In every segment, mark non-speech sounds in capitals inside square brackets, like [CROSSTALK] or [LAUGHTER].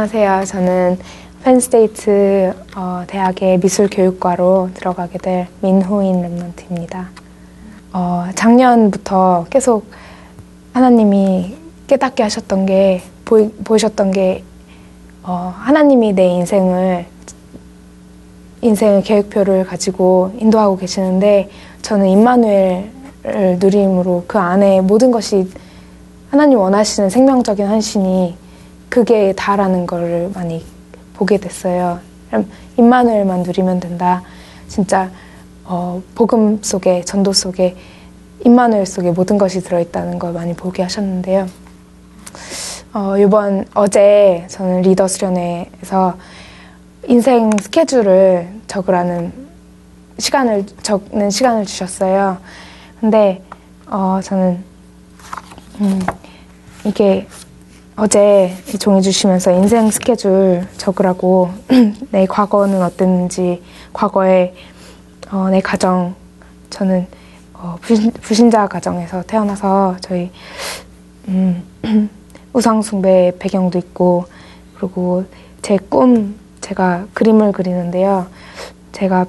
안녕하세요. 저는 펜스테이트 어, 대학의 미술교육과로 들어가게 될 민호인 랩런트입니다. 어, 작년부터 계속 하나님이 깨닫게 하셨던 게 보이, 보이셨던 게 어, 하나님이 내 인생을 인생의 계획표를 가지고 인도하고 계시는데 저는 임마누엘을 누림으로 그 안에 모든 것이 하나님 원하시는 생명적인 헌신이 그게 다라는 걸 많이 보게 됐어요. 임마누엘만 누리면 된다. 진짜 어, 복음 속에 전도 속에 임마누엘 속에 모든 것이 들어있다는 걸 많이 보게 하셨는데요. 어, 이번 어제 저는 리더 수련회에서 인생 스케줄을 적으라는 시간을 적는 시간을 주셨어요. 근데 어, 저는 음, 이게 어제 종이 주시면서 인생 스케줄 적으라고 [CLEARS THROAT] 내 과거는 어땠는지 과거에 어, 내 가정 저는 어, 부신, 자 가정에서 태어나서 저희 음, [CLEARS THROAT] 우상 숭배 배경도 있고 그리고 제 꿈 제가 그림을 그리는데요 제가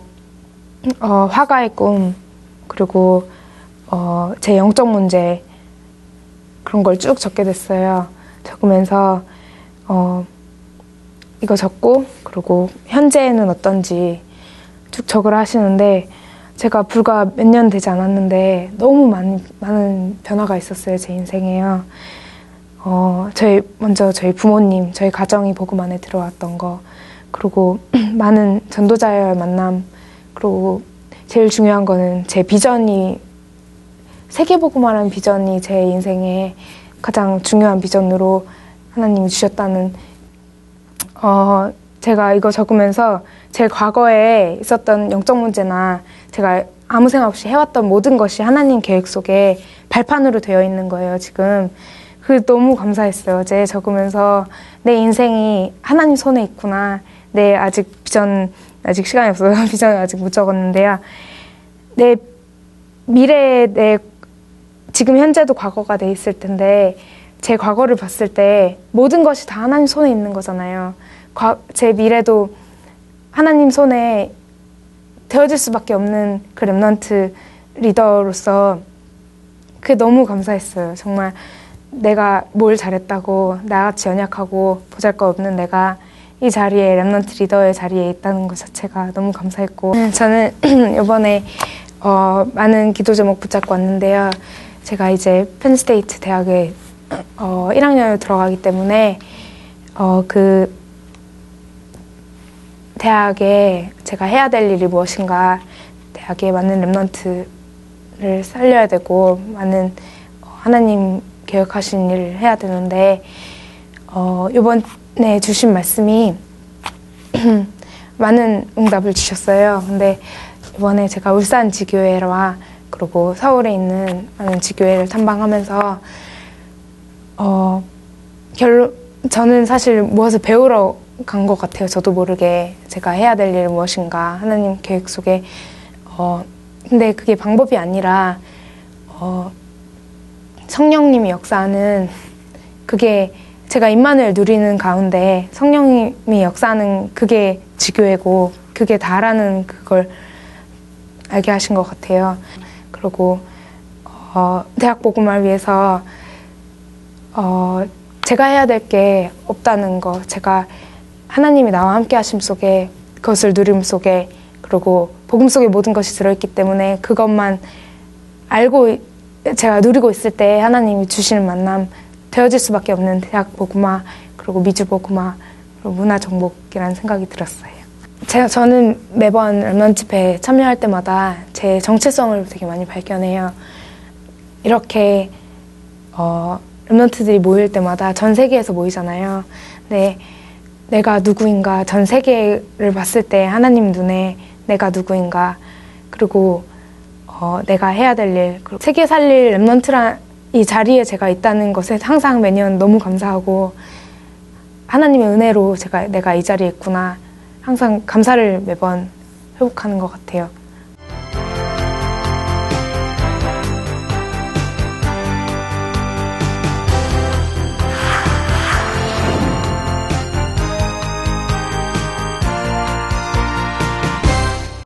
어, 화가의 꿈 그리고 어, 제 영적 문제 그런 걸 쭉 적게 됐어요. 적으면서 어, 이거 적고 그리고 현재는 어떤지 쭉 적으라 하시는데 제가 불과 몇 년 되지 않았는데 너무 많이, 많은 변화가 있었어요 제 인생에요. 어, 저희 먼저 저희 부모님 저희 가정이 복음 안에 들어왔던 거 그리고 [CLEARS THROAT] 많은 전도자의 만남 그리고 제일 중요한 거는 제 비전이 세계 복음화라는 비전이 제 인생에 가장 중요한 비전으로 하나님이 주셨다는 어, 제가 이거 적으면서 제 과거에 있었던 영적 문제나 제가 아무 생각 없이 해왔던 모든 것이 하나님 계획 속에 발판으로 되어 있는 거예요, 지금. 그 너무 감사했어요. 어제 적으면서 내 인생이 하나님 손에 있구나. 내 아직 비전, 아직 시간이 없어서 [LAUGHS] 비전을 아직 못 적었는데요. 내 미래에 내 지금 현재도 과거가 돼 있을 텐데 제 과거를 봤을 때 모든 것이 다 하나님 손에 있는 거잖아요. 과, 제 미래도 하나님 손에 되어질 수밖에 없는 그 랩런트 리더로서 그게 너무 감사했어요. 정말 내가 뭘 잘했다고 나같이 연약하고 보잘것 없는 내가 이 자리에 remnant 리더의 자리에 있다는 것 자체가 너무 감사했고 저는 [CLEARS THROAT] 이번에 어, 많은 기도 제목 붙잡고 왔는데요. 제가 이제 Penn State 대학에 어, 1학년에 들어가기 때문에 어, 그 대학에 제가 해야 될 일이 무엇인가 대학에 많은 remnant를 살려야 되고 많은 어, 하나님 계획하신 일을 해야 되는데 어, 이번에 주신 말씀이 [CLEARS THROAT] 많은 응답을 주셨어요. 근데 이번에 제가 울산 지교회와 그리고 서울에 있는 많은 지교회를 탐방하면서 어 결론 저는 사실 무엇을 배우러 간 것 같아요. 저도 모르게 제가 해야 될 일 무엇인가 하나님 계획 속에 어 근데 그게 방법이 아니라 어 성령님이 역사하는 그게 제가 임만을 누리는 가운데 성령님이 역사하는 그게 지교회고 그게 다라는 그걸 알게 하신 것 같아요. 그리고 어, 대학 복음을 위해서 어, 제가 해야 될 게 없다는 거, 제가 하나님이 나와 함께 하심 속에 그것을 누림 속에 그리고 복음 속에 모든 것이 들어있기 때문에 그것만 알고 제가 누리고 있을 때 하나님이 주시는 만남 되어질 수밖에 없는 대학 복음화 그리고 미주 복음화 그리고 문화 정복이라는 생각이 들었어요. 제가 저는 매번 랩넌 집회에 참여할 때마다 제 정체성을 되게 많이 발견해요. 이렇게 어, remnant들이 모일 때마다 전 세계에서 모이잖아요. 근데 내가 누구인가 전 세계를 봤을 때 하나님 눈에 내가 누구인가 그리고 어, 내가 해야 될 일, 세계 살릴 remnant란 이 자리에 제가 있다는 것에 항상 매년 너무 감사하고 하나님의 은혜로 제가 내가 이 자리에 있구나 항상 감사를 매번 회복하는 것 같아요.